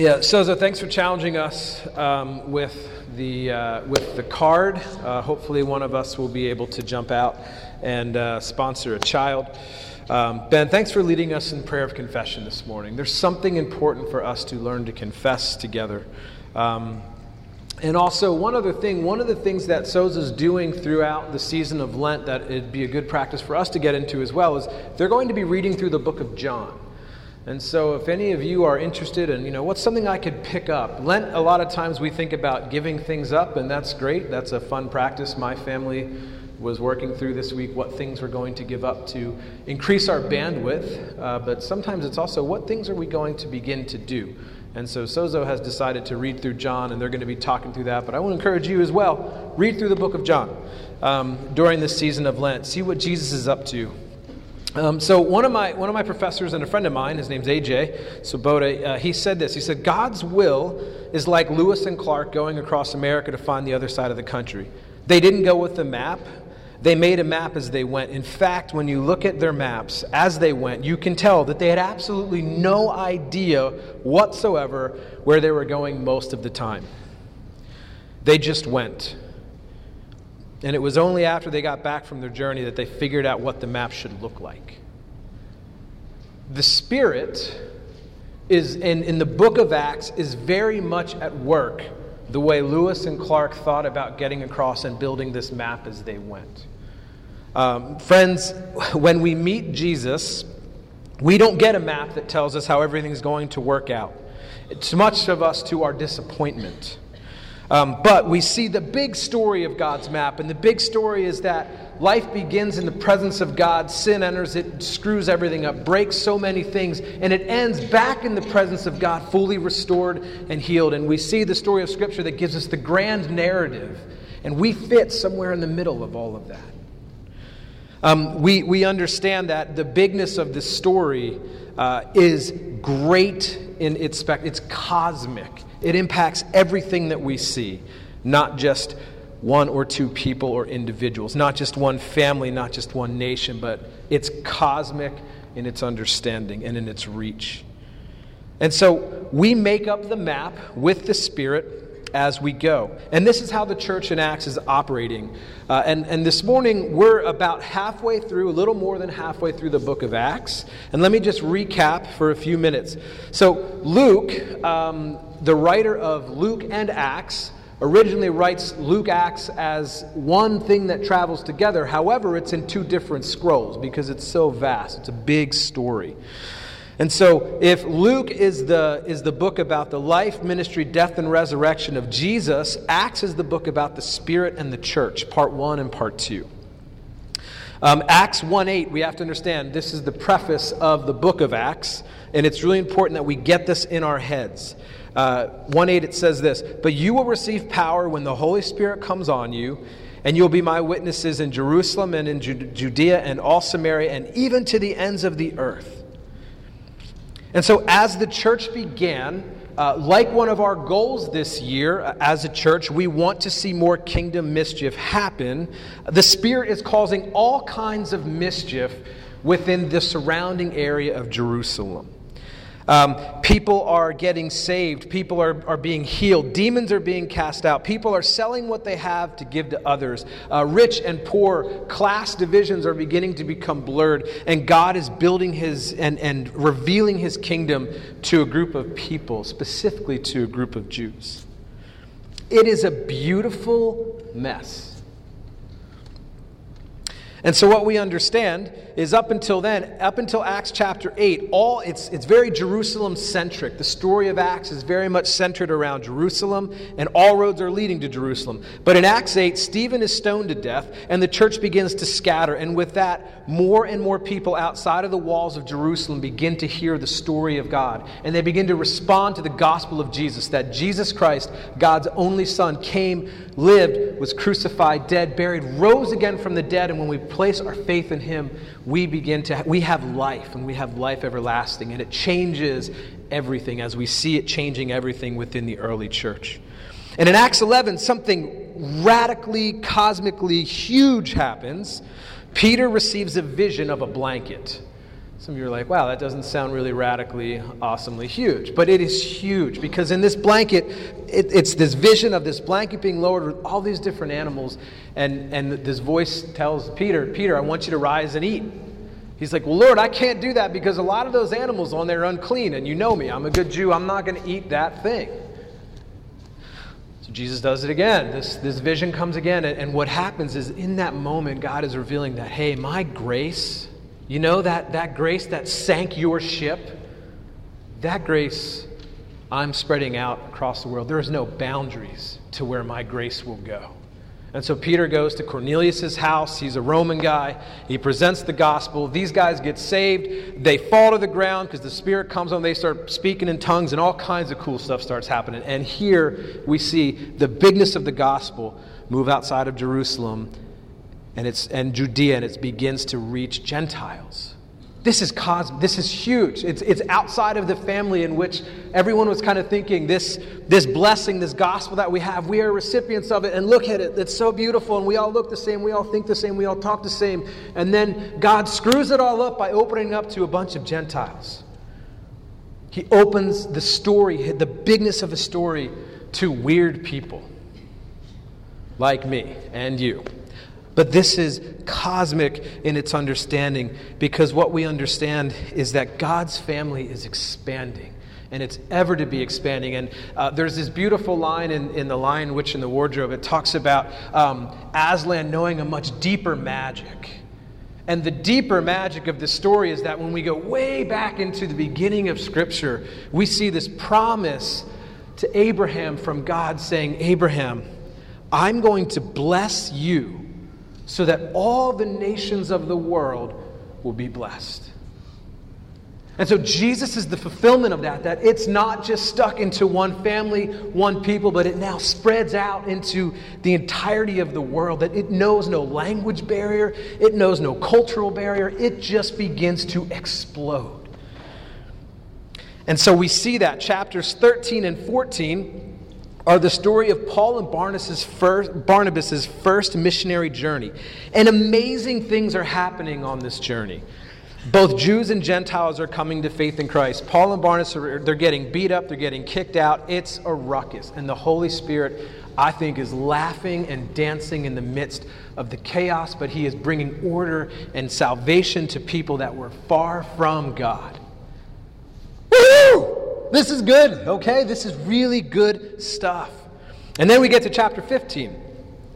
Yeah, Sozo, thanks for challenging us um, with the uh, with the card. Uh, hopefully, one of us will be able to jump out and uh, sponsor a child. Um, ben, thanks for leading us in prayer of confession this morning. There's something important for us to learn to confess together. Um, and also, one other thing, one of the things that Sozo's doing throughout the season of Lent that it'd be a good practice for us to get into as well is they're going to be reading through the book of John. And so, if any of you are interested in, you know, what's something I could pick up? Lent, a lot of times we think about giving things up, and that's great. That's a fun practice. My family was working through this week what things we're going to give up to increase our bandwidth, uh, but sometimes it's also what things are we going to begin to do. And so Sozo has decided to read through John, and they're going to be talking through that. But I want to encourage you as well read through the book of John um, during this season of Lent. See what Jesus is up to. Um, so one of my one of my professors and a friend of mine, his name's AJ Swoboda, uh, he said this. He said God's will is like Lewis and Clark going across America to find the other side of the country. They didn't go with the map. They made a map as they went. In fact, when you look at their maps as they went, you can tell that they had absolutely no idea whatsoever where they were going most of the time. They just went. And it was only after they got back from their journey that they figured out what the map should look like. The Spirit is in, in the book of Acts is very much at work the way Lewis and Clark thought about getting across and building this map as they went. Um, friends, when we meet Jesus, we don't get a map that tells us how everything's going to work out. It's much of us to our disappointment. Um, but we see the big story of God's map, and the big story is that life begins in the presence of God, sin enters it, screws everything up, breaks so many things, and it ends back in the presence of God, fully restored and healed. And we see the story of Scripture that gives us the grand narrative, and we fit somewhere in the middle of all of that. Um, we, we understand that the bigness of this story uh, is great in its spec, it's cosmic. It impacts everything that we see, not just one or two people or individuals, not just one family, not just one nation, but it's cosmic in its understanding and in its reach. And so we make up the map with the Spirit as we go. And this is how the church in Acts is operating. Uh, and, and this morning, we're about halfway through, a little more than halfway through the book of Acts. And let me just recap for a few minutes. So, Luke, um, the writer of Luke and Acts originally writes Luke Acts as one thing that travels together. However, it's in two different scrolls because it's so vast. It's a big story. And so, if Luke is the, is the book about the life, ministry, death, and resurrection of Jesus, Acts is the book about the Spirit and the church, part one and part two. Um, Acts 1 8, we have to understand this is the preface of the book of Acts, and it's really important that we get this in our heads. Uh, 1 8, it says this But you will receive power when the Holy Spirit comes on you, and you'll be my witnesses in Jerusalem and in Judea and all Samaria and even to the ends of the earth. And so, as the church began, uh, like one of our goals this year uh, as a church, we want to see more kingdom mischief happen. The Spirit is causing all kinds of mischief within the surrounding area of Jerusalem. Um, people are getting saved. People are, are being healed. Demons are being cast out. People are selling what they have to give to others. Uh, rich and poor class divisions are beginning to become blurred. And God is building his and, and revealing his kingdom to a group of people, specifically to a group of Jews. It is a beautiful mess. And so what we understand is up until then, up until Acts chapter 8, all it's it's very Jerusalem centric. The story of Acts is very much centered around Jerusalem, and all roads are leading to Jerusalem. But in Acts 8, Stephen is stoned to death, and the church begins to scatter. And with that, more and more people outside of the walls of Jerusalem begin to hear the story of God. And they begin to respond to the gospel of Jesus, that Jesus Christ, God's only Son, came, lived, was crucified, dead, buried, rose again from the dead, and when we place our faith in him, we begin to we have life and we have life everlasting and it changes everything as we see it changing everything within the early church. And in Acts 11 something radically cosmically huge happens. Peter receives a vision of a blanket. Some of you are like, wow, that doesn't sound really radically, awesomely huge. But it is huge because in this blanket, it, it's this vision of this blanket being lowered with all these different animals. And, and this voice tells Peter, Peter, I want you to rise and eat. He's like, Well, Lord, I can't do that because a lot of those animals on there are unclean. And you know me, I'm a good Jew. I'm not going to eat that thing. So Jesus does it again. This, this vision comes again. And, and what happens is in that moment, God is revealing that, hey, my grace you know that, that grace that sank your ship? That grace I'm spreading out across the world. There is no boundaries to where my grace will go. And so Peter goes to Cornelius' house. He's a Roman guy. He presents the gospel. These guys get saved. They fall to the ground because the Spirit comes on. They start speaking in tongues, and all kinds of cool stuff starts happening. And here we see the bigness of the gospel move outside of Jerusalem and, it's, and Judea, and it begins to reach Gentiles. This is cos- this is huge. It's, it's outside of the family in which everyone was kind of thinking this, this blessing, this gospel that we have, we are recipients of it, and look at it. It's so beautiful, and we all look the same, we all think the same, we all talk the same. And then God screws it all up by opening up to a bunch of Gentiles. He opens the story, the bigness of the story, to weird people like me and you. But this is cosmic in its understanding because what we understand is that God's family is expanding and it's ever to be expanding. And uh, there's this beautiful line in, in The Lion, Witch, and the Wardrobe. It talks about um, Aslan knowing a much deeper magic. And the deeper magic of this story is that when we go way back into the beginning of Scripture, we see this promise to Abraham from God saying, Abraham, I'm going to bless you so that all the nations of the world will be blessed. And so Jesus is the fulfillment of that, that it's not just stuck into one family, one people, but it now spreads out into the entirety of the world, that it knows no language barrier, it knows no cultural barrier, it just begins to explode. And so we see that chapters 13 and 14 are the story of Paul and Barnabas's first, Barnabas's first missionary journey. And amazing things are happening on this journey. Both Jews and Gentiles are coming to faith in Christ. Paul and Barnabas are they're getting beat up, they're getting kicked out. It's a ruckus. And the Holy Spirit, I think, is laughing and dancing in the midst of the chaos, but he is bringing order and salvation to people that were far from God. This is good, okay? This is really good stuff. And then we get to chapter 15.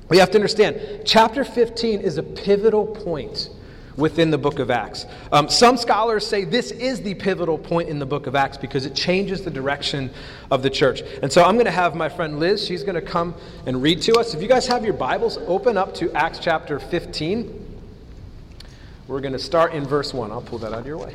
We have to understand, chapter 15 is a pivotal point within the book of Acts. Um, some scholars say this is the pivotal point in the book of Acts because it changes the direction of the church. And so I'm going to have my friend Liz, she's going to come and read to us. If you guys have your Bibles, open up to Acts chapter 15. We're going to start in verse 1. I'll pull that out of your way.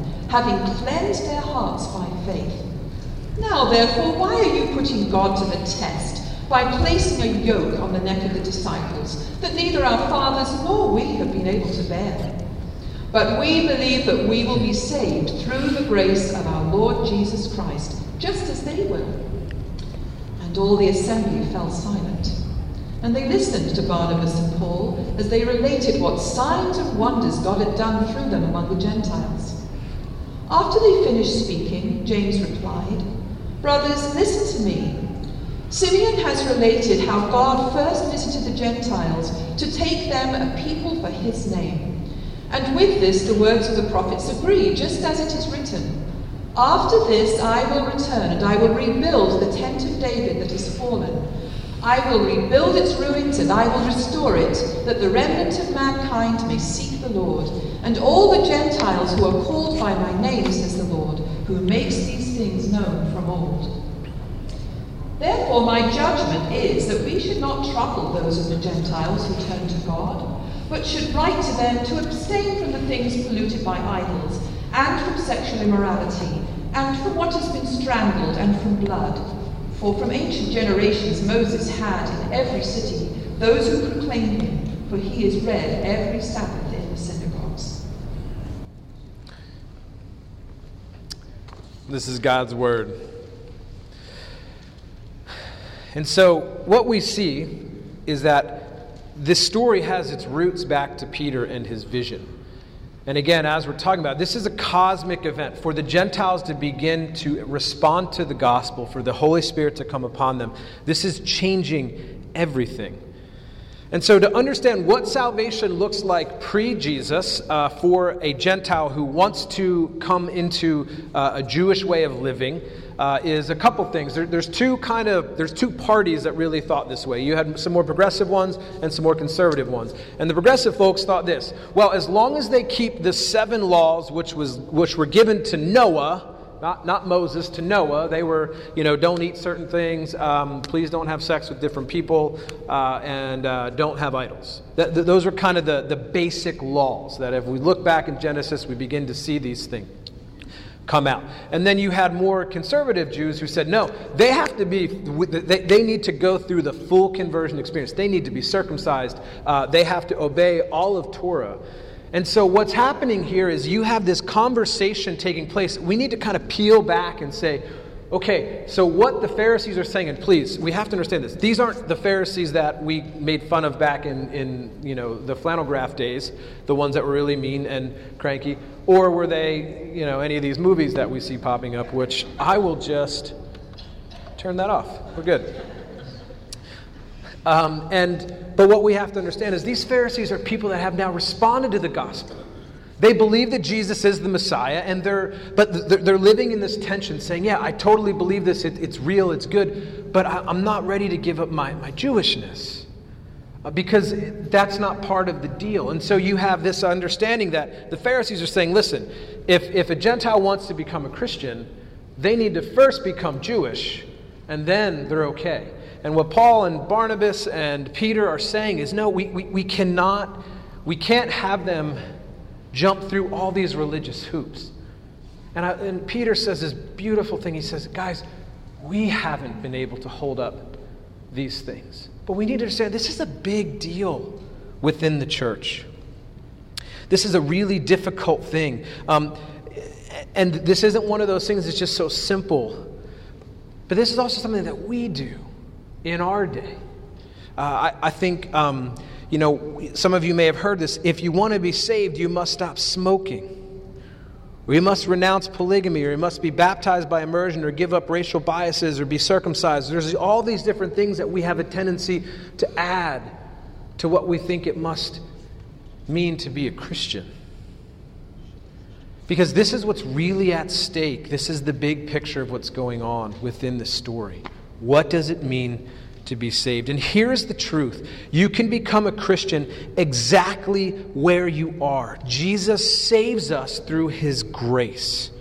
having cleansed their hearts by faith. Now, therefore, why are you putting God to the test by placing a yoke on the neck of the disciples that neither our fathers nor we have been able to bear? But we believe that we will be saved through the grace of our Lord Jesus Christ, just as they will. And all the assembly fell silent. And they listened to Barnabas and Paul as they related what signs and wonders God had done through them among the Gentiles. After they finished speaking, James replied, Brothers, listen to me. Simeon has related how God first visited the Gentiles to take them a people for his name. And with this, the words of the prophets agree, just as it is written After this, I will return, and I will rebuild the tent of David that has fallen. I will rebuild its ruins, and I will restore it, that the remnant of mankind may seek the Lord, and all the Gentiles who are called by my name, says the Lord, who makes these things known from old. Therefore, my judgment is that we should not trouble those of the Gentiles who turn to God, but should write to them to abstain from the things polluted by idols, and from sexual immorality, and from what has been strangled, and from blood. For from ancient generations Moses had in every city those who proclaim him, for he is read every Sabbath in the synagogues. This is God's word. And so, what we see is that this story has its roots back to Peter and his vision. And again, as we're talking about, this is a cosmic event for the Gentiles to begin to respond to the gospel, for the Holy Spirit to come upon them. This is changing everything. And so, to understand what salvation looks like pre Jesus uh, for a Gentile who wants to come into uh, a Jewish way of living, uh, is a couple things. There, there's two kind of there's two parties that really thought this way. You had some more progressive ones and some more conservative ones. And the progressive folks thought this: well, as long as they keep the seven laws which was which were given to Noah. Not, not Moses to Noah. They were, you know, don't eat certain things, um, please don't have sex with different people, uh, and uh, don't have idols. That, th- those are kind of the, the basic laws that if we look back in Genesis, we begin to see these things come out. And then you had more conservative Jews who said, no, they have to be, they, they need to go through the full conversion experience. They need to be circumcised. Uh, they have to obey all of Torah. And so, what's happening here is you have this conversation taking place. We need to kind of peel back and say, Okay, so what the Pharisees are saying, and please, we have to understand this. These aren't the Pharisees that we made fun of back in, in you know, the flannel graph days, the ones that were really mean and cranky, or were they, you know, any of these movies that we see popping up, which I will just turn that off. We're good. Um, and, but what we have to understand is these Pharisees are people that have now responded to the gospel. They believe that Jesus is the Messiah, and they're, but they're, living in this tension, saying, Yeah, I totally believe this, it, it's real, it's good, but I, am not ready to give up my, my Jewishness uh, because that's not part of the deal. And so you have this understanding that the Pharisees are saying, Listen, if, if a Gentile wants to become a Christian, they need to first become Jewish, and then they're okay. And what Paul and Barnabas and Peter are saying is, No, we, we, we cannot, we can't have them jump through all these religious hoops. And, I, and Peter says this beautiful thing. He says, Guys, we haven't been able to hold up these things. But we need to understand this is a big deal within the church. This is a really difficult thing. Um, and this isn't one of those things that's just so simple. But this is also something that we do in our day. Uh, I, I, think um, you know, some of you may have heard this. If you want to be saved, you must stop smoking. You must renounce polygamy, or you must be baptized by immersion, or give up racial biases, or be circumcised. There's all these different things that we have a tendency to add to what we think it must mean to be a Christian. Because this is what's really at stake. This is the big picture of what's going on within the story. What does it mean to be saved. And here's the truth you can become a Christian exactly where you are. Jesus saves us through his grace.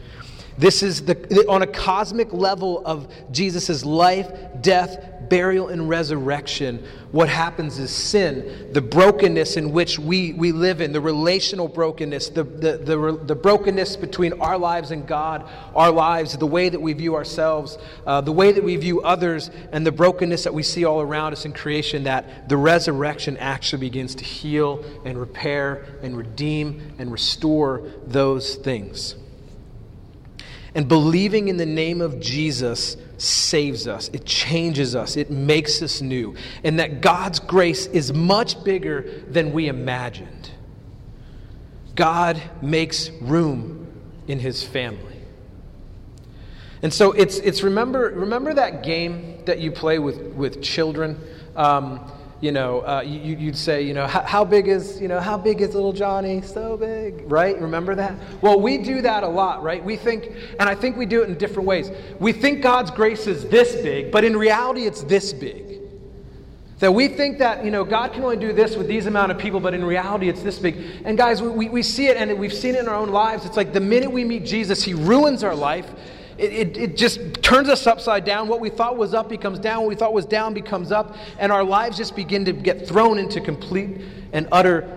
This is the, on a cosmic level of Jesus' life, death, burial, and resurrection. What happens is sin, the brokenness in which we, we live in, the relational brokenness, the, the, the, the brokenness between our lives and God, our lives, the way that we view ourselves, uh, the way that we view others, and the brokenness that we see all around us in creation, that the resurrection actually begins to heal and repair and redeem and restore those things. And believing in the name of Jesus saves us, it changes us, it makes us new. And that God's grace is much bigger than we imagined. God makes room in his family. And so it's, it's remember, remember that game that you play with, with children? Um, you know, uh, you, would say, you know, how, how, big is, you know, how big is little Johnny? So big, right? Remember that? Well, we do that a lot, right? We think, and I think we do it in different ways. We think God's grace is this big, but in reality, it's this big. That we think that, you know, God can only do this with these amount of people, but in reality, it's this big. And guys, we, we see it, and we've seen it in our own lives. It's like the minute we meet Jesus, he ruins our life it, it, it, just turns us upside down. What we thought was up becomes down. What we thought was down becomes up. And our lives just begin to get thrown into complete and utter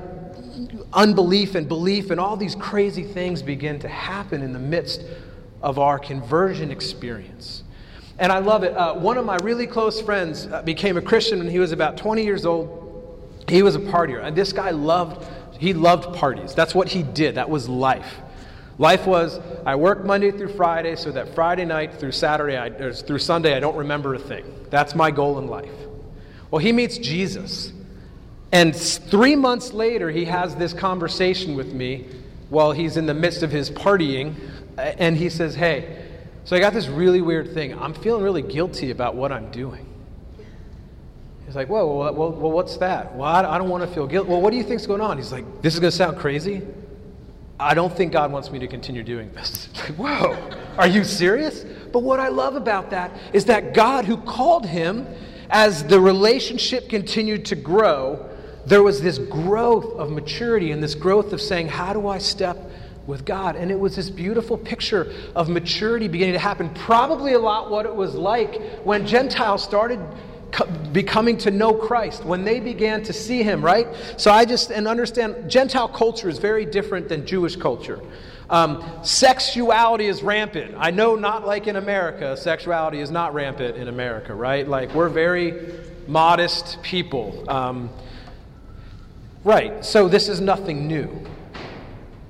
unbelief and belief. And all these crazy things begin to happen in the midst of our conversion experience. And I love it. Uh, one of my really close friends uh, became a Christian when he was about 20 years old. He was a partier. And this guy loved, he loved parties. That's what he did. That was life. Life was I work Monday through Friday so that Friday night through Saturday, I, or through Sunday, I don't remember a thing. That's my goal in life. Well, he meets Jesus. And three months later, he has this conversation with me while he's in the midst of his partying. And he says, Hey, so I got this really weird thing. I'm feeling really guilty about what I'm doing. He's like, Whoa, well, well, well what's that? Well, I don't want to feel guilty. Well, what do you think's going on? He's like, This is going to sound crazy. I don't think God wants me to continue doing this. Whoa, are you serious? But what I love about that is that God, who called him, as the relationship continued to grow, there was this growth of maturity and this growth of saying, How do I step with God? And it was this beautiful picture of maturity beginning to happen. Probably a lot what it was like when Gentiles started becoming to know Christ, when they began to see him, right? So I just, and understand, Gentile culture is very different than Jewish culture. Um, sexuality is rampant. I know not like in America, sexuality is not rampant in America, right? Like we're very modest people. Um, right, so this is nothing new.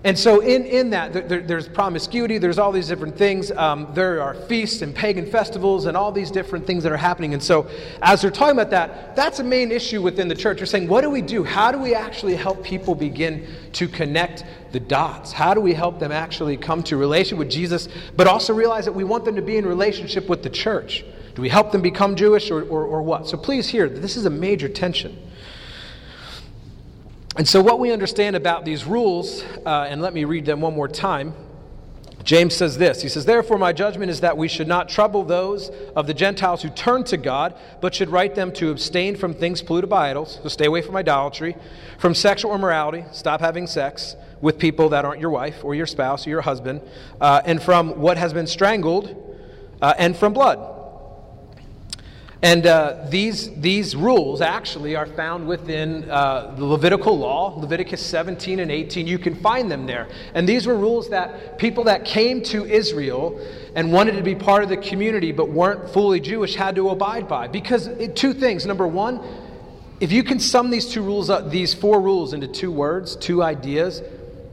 And so, in, in that, there, there's promiscuity, there's all these different things. Um, there are feasts and pagan festivals and all these different things that are happening. And so, as they're talking about that, that's a main issue within the church. They're saying, what do we do? How do we actually help people begin to connect the dots? How do we help them actually come to relation with Jesus, but also realize that we want them to be in relationship with the church? Do we help them become Jewish or, or, or what? So, please hear, this is a major tension. And so, what we understand about these rules, uh, and let me read them one more time. James says this He says, Therefore, my judgment is that we should not trouble those of the Gentiles who turn to God, but should write them to abstain from things polluted by idols, so stay away from idolatry, from sexual immorality, stop having sex with people that aren't your wife or your spouse or your husband, uh, and from what has been strangled, uh, and from blood. And uh, these, these rules actually are found within uh, the Levitical law, Leviticus 17 and 18. You can find them there. And these were rules that people that came to Israel and wanted to be part of the community but weren't fully Jewish had to abide by. Because it, two things. Number one, if you can sum these two rules up, these four rules into two words, two ideas,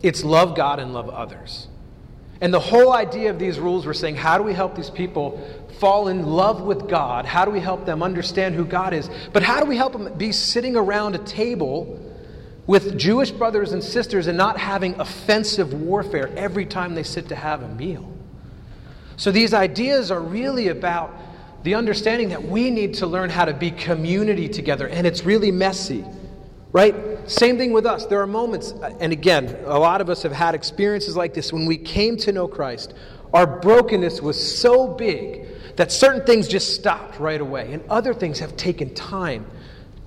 it's love God and love others. And the whole idea of these rules were saying, how do we help these people fall in love with God? How do we help them understand who God is? But how do we help them be sitting around a table with Jewish brothers and sisters and not having offensive warfare every time they sit to have a meal? So these ideas are really about the understanding that we need to learn how to be community together, and it's really messy. Right? Same thing with us. There are moments, and again, a lot of us have had experiences like this when we came to know Christ. Our brokenness was so big that certain things just stopped right away, and other things have taken time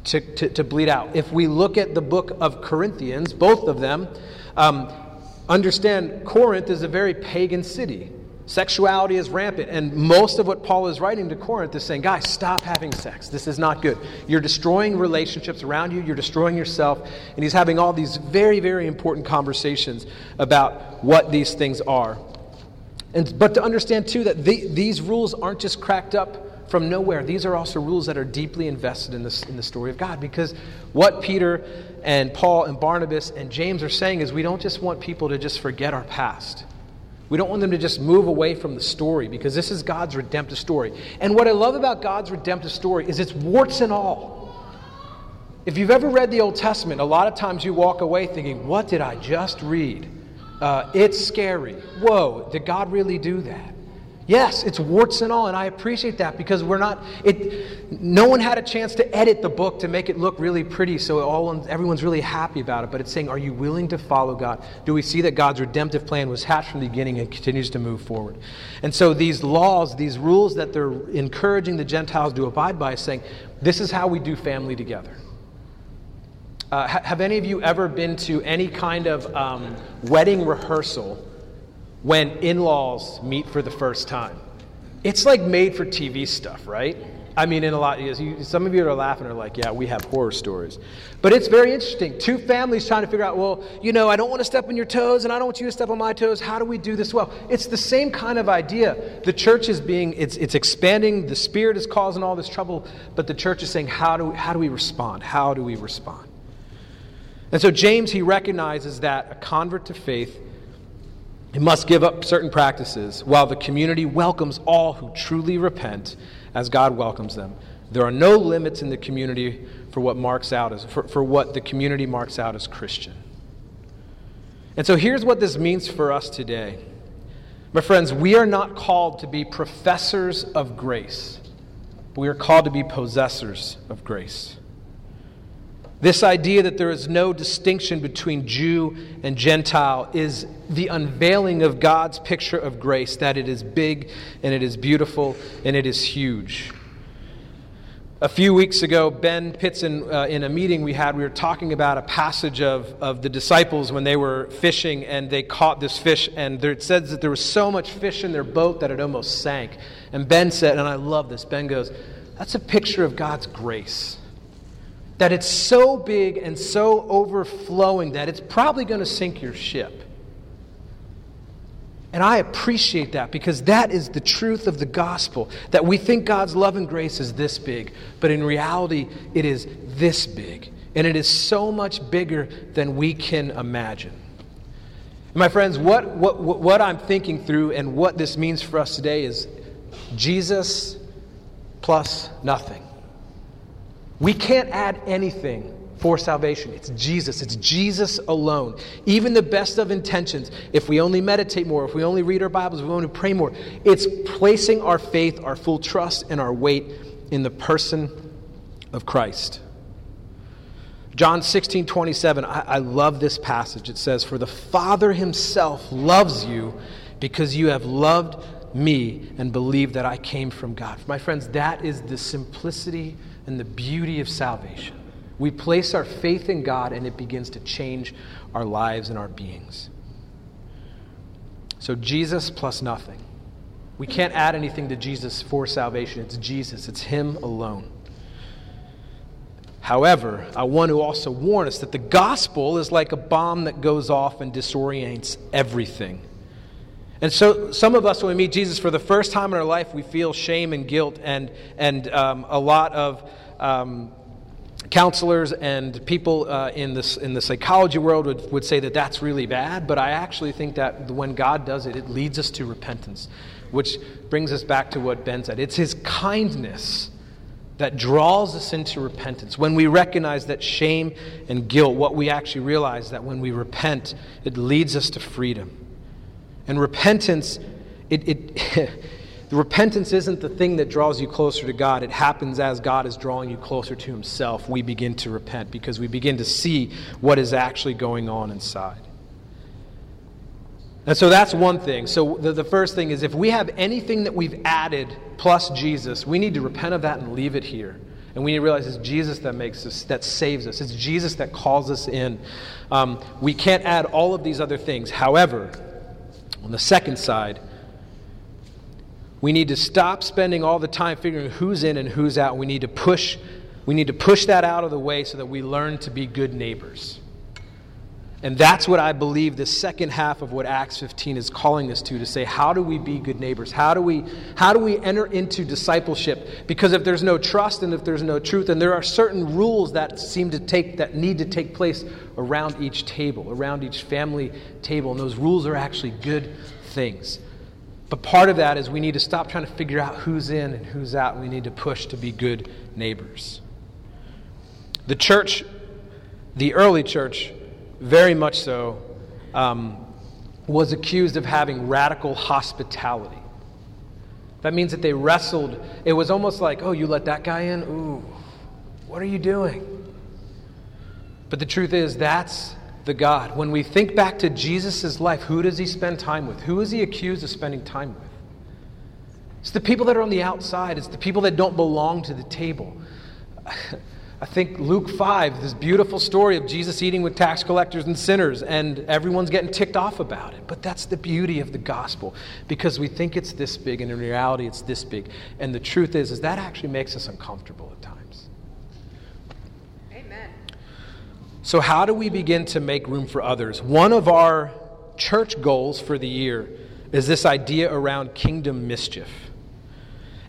to, to, to bleed out. If we look at the book of Corinthians, both of them, um, understand Corinth is a very pagan city. Sexuality is rampant, and most of what Paul is writing to Corinth is saying, guys, stop having sex. This is not good. You're destroying relationships around you, you're destroying yourself. And he's having all these very, very important conversations about what these things are. And, but to understand, too, that the, these rules aren't just cracked up from nowhere. These are also rules that are deeply invested in, this, in the story of God. Because what Peter and Paul and Barnabas and James are saying is we don't just want people to just forget our past. We don't want them to just move away from the story because this is God's redemptive story. And what I love about God's redemptive story is it's warts and all. If you've ever read the Old Testament, a lot of times you walk away thinking, What did I just read? Uh, it's scary. Whoa, did God really do that? Yes, it's warts and all, and I appreciate that because we're not. It, no one had a chance to edit the book to make it look really pretty, so all everyone's really happy about it. But it's saying, are you willing to follow God? Do we see that God's redemptive plan was hatched from the beginning and continues to move forward? And so these laws, these rules that they're encouraging the Gentiles to abide by, is saying, this is how we do family together. Uh, have any of you ever been to any kind of um, wedding rehearsal? When in laws meet for the first time. It's like made for TV stuff, right? I mean, in a lot, you, some of you are laughing are like, yeah, we have horror stories. But it's very interesting. Two families trying to figure out, well, you know, I don't want to step on your toes and I don't want you to step on my toes. How do we do this well? It's the same kind of idea. The church is being, it's, it's expanding. The Spirit is causing all this trouble. But the church is saying, how do, how do we respond? How do we respond? And so James, he recognizes that a convert to faith it must give up certain practices while the community welcomes all who truly repent as God welcomes them. There are no limits in the community for what marks out as for, for what the community marks out as Christian. And so here's what this means for us today. My friends, we are not called to be professors of grace. We are called to be possessors of grace. This idea that there is no distinction between Jew and Gentile is the unveiling of God's picture of grace, that it is big and it is beautiful and it is huge. A few weeks ago, Ben Pitson, uh, in a meeting we had, we were talking about a passage of, of the disciples when they were fishing and they caught this fish. And there, it says that there was so much fish in their boat that it almost sank. And Ben said, and I love this, Ben goes, That's a picture of God's grace that it's so big and so overflowing that it's probably going to sink your ship. And I appreciate that because that is the truth of the gospel. That we think God's love and grace is this big, but in reality, it is this big. And it is so much bigger than we can imagine. My friends, what, what, what I'm thinking through and what this means for us today is Jesus plus nothing. We can't add anything for salvation. It's Jesus. It's Jesus alone. Even the best of intentions, if we only meditate more, if we only read our Bibles, if we only pray more, it's placing our faith, our full trust, and our weight in the person of Christ. John 16, 27, I, I love this passage. It says, For the Father himself loves you because you have loved me and believed that I came from God. My friends, that is the simplicity and the beauty of salvation. We place our faith in God and it begins to change our lives and our beings. So, Jesus plus nothing. We can't add anything to Jesus for salvation. It's Jesus, it's Him alone. However, I want to also warn us that the gospel is like a bomb that goes off and disorients everything. And so, some of us, when we meet Jesus for the first time in our life, we feel shame and guilt, and, and um, a lot of um, counselors and people uh, in, this, in the psychology world would, would say that that's really bad, but I actually think that when God does it, it leads us to repentance, which brings us back to what Ben said. It's His kindness that draws us into repentance. When we recognize that shame and guilt, what we actually realize that when we repent, it leads us to freedom. And repentance, it, it repentance isn't the thing that draws you closer to God. It happens as God is drawing you closer to Himself. We begin to repent because we begin to see what is actually going on inside. And so that's one thing. So the, the first thing is if we have anything that we've added plus Jesus, we need to repent of that and leave it here. And we need to realize it's Jesus that makes us, that saves us. It's Jesus that calls us in. Um, we can't add all of these other things. However, on the second side, we need to stop spending all the time figuring who's in and who's out. We need to push we need to push that out of the way so that we learn to be good neighbors. And that's what I believe the second half of what Acts 15 is calling us to to say how do we be good neighbors? How do we how do we enter into discipleship? Because if there's no trust and if there's no truth and there are certain rules that seem to take that need to take place around each table, around each family table, and those rules are actually good things. But part of that is we need to stop trying to figure out who's in and who's out. We need to push to be good neighbors. The church, the early church, very much so, um, was accused of having radical hospitality. That means that they wrestled. It was almost like, oh, you let that guy in? Ooh, what are you doing? But the truth is, that's the God. When we think back to Jesus' life, who does he spend time with? Who is he accused of spending time with? It's the people that are on the outside, it's the people that don't belong to the table. I think Luke 5, this beautiful story of Jesus eating with tax collectors and sinners, and everyone's getting ticked off about it. But that's the beauty of the gospel because we think it's this big, and in reality, it's this big. And the truth is, is that actually makes us uncomfortable at times. Amen. So, how do we begin to make room for others? One of our church goals for the year is this idea around kingdom mischief.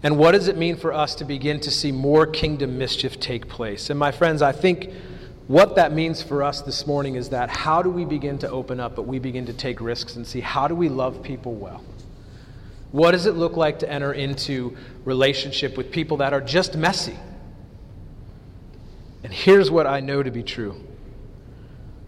And what does it mean for us to begin to see more kingdom mischief take place? And my friends, I think what that means for us this morning is that how do we begin to open up, but we begin to take risks and see how do we love people well? What does it look like to enter into relationship with people that are just messy? And here's what I know to be true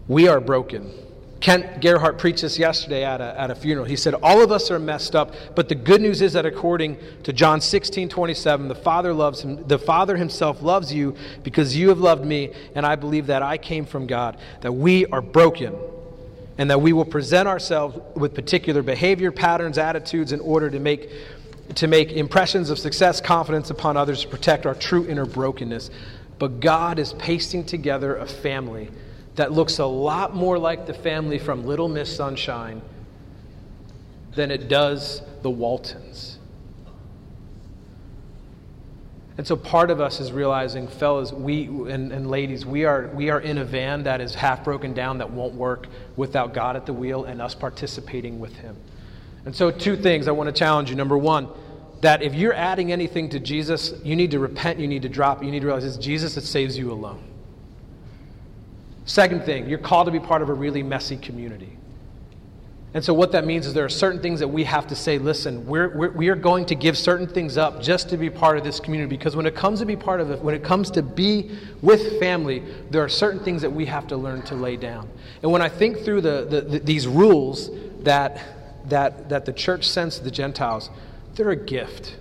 we are broken. Kent Gerhart preached this yesterday at a, at a funeral. He said, All of us are messed up, but the good news is that according to John 16, 27, the Father loves him, the Father himself loves you because you have loved me, and I believe that I came from God, that we are broken, and that we will present ourselves with particular behavior, patterns, attitudes in order to make to make impressions of success, confidence upon others, to protect our true inner brokenness. But God is pasting together a family that looks a lot more like the family from Little Miss Sunshine than it does the Waltons. And so part of us is realizing, fellas, we and, and ladies, we are we are in a van that is half broken down that won't work without God at the wheel and us participating with Him. And so two things I want to challenge you. Number one, that if you're adding anything to Jesus, you need to repent, you need to drop, you need to realize it's Jesus that saves you alone. Second thing, you're called to be part of a really messy community. And so, what that means is there are certain things that we have to say listen, we're, we're, we are going to give certain things up just to be part of this community. Because when it comes to be part of it, when it comes to be with family, there are certain things that we have to learn to lay down. And when I think through the, the, the these rules that, that, that the church sends to the Gentiles, they're a gift.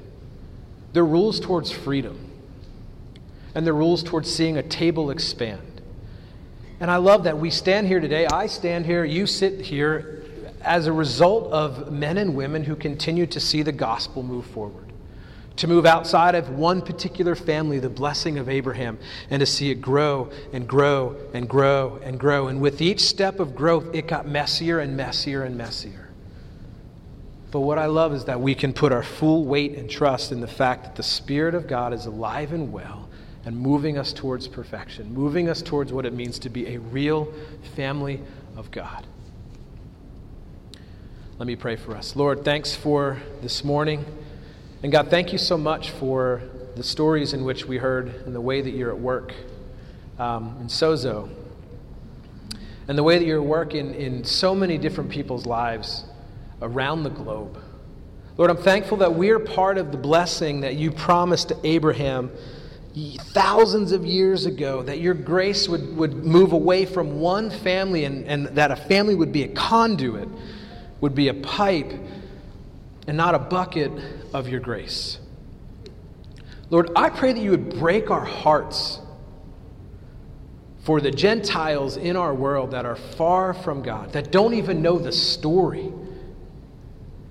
They're rules towards freedom, and they're rules towards seeing a table expand. And I love that we stand here today. I stand here, you sit here as a result of men and women who continue to see the gospel move forward, to move outside of one particular family, the blessing of Abraham, and to see it grow and grow and grow and grow. And with each step of growth, it got messier and messier and messier. But what I love is that we can put our full weight and trust in the fact that the Spirit of God is alive and well and moving us towards perfection, moving us towards what it means to be a real family of God. Let me pray for us. Lord, thanks for this morning. And God, thank you so much for the stories in which we heard and the way that you're at work um, in Sozo. And the way that you're at work in, in so many different people's lives around the globe. Lord, I'm thankful that we're part of the blessing that you promised to Abraham thousands of years ago that your grace would, would move away from one family and, and that a family would be a conduit, would be a pipe, and not a bucket of your grace. Lord, I pray that you would break our hearts for the Gentiles in our world that are far from God, that don't even know the story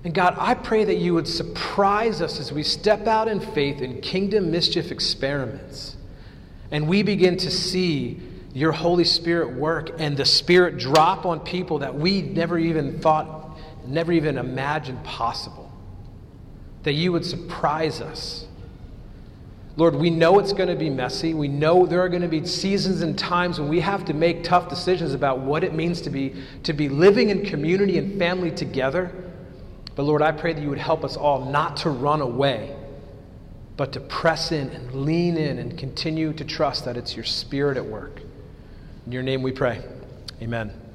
and God, I pray that you would surprise us as we step out in faith in kingdom mischief experiments. And we begin to see your Holy Spirit work and the Spirit drop on people that we never even thought, never even imagined possible. That you would surprise us. Lord, we know it's going to be messy. We know there are going to be seasons and times when we have to make tough decisions about what it means to be, to be living in community and family together. But Lord, I pray that you would help us all not to run away, but to press in and lean in and continue to trust that it's your spirit at work. In your name we pray. Amen.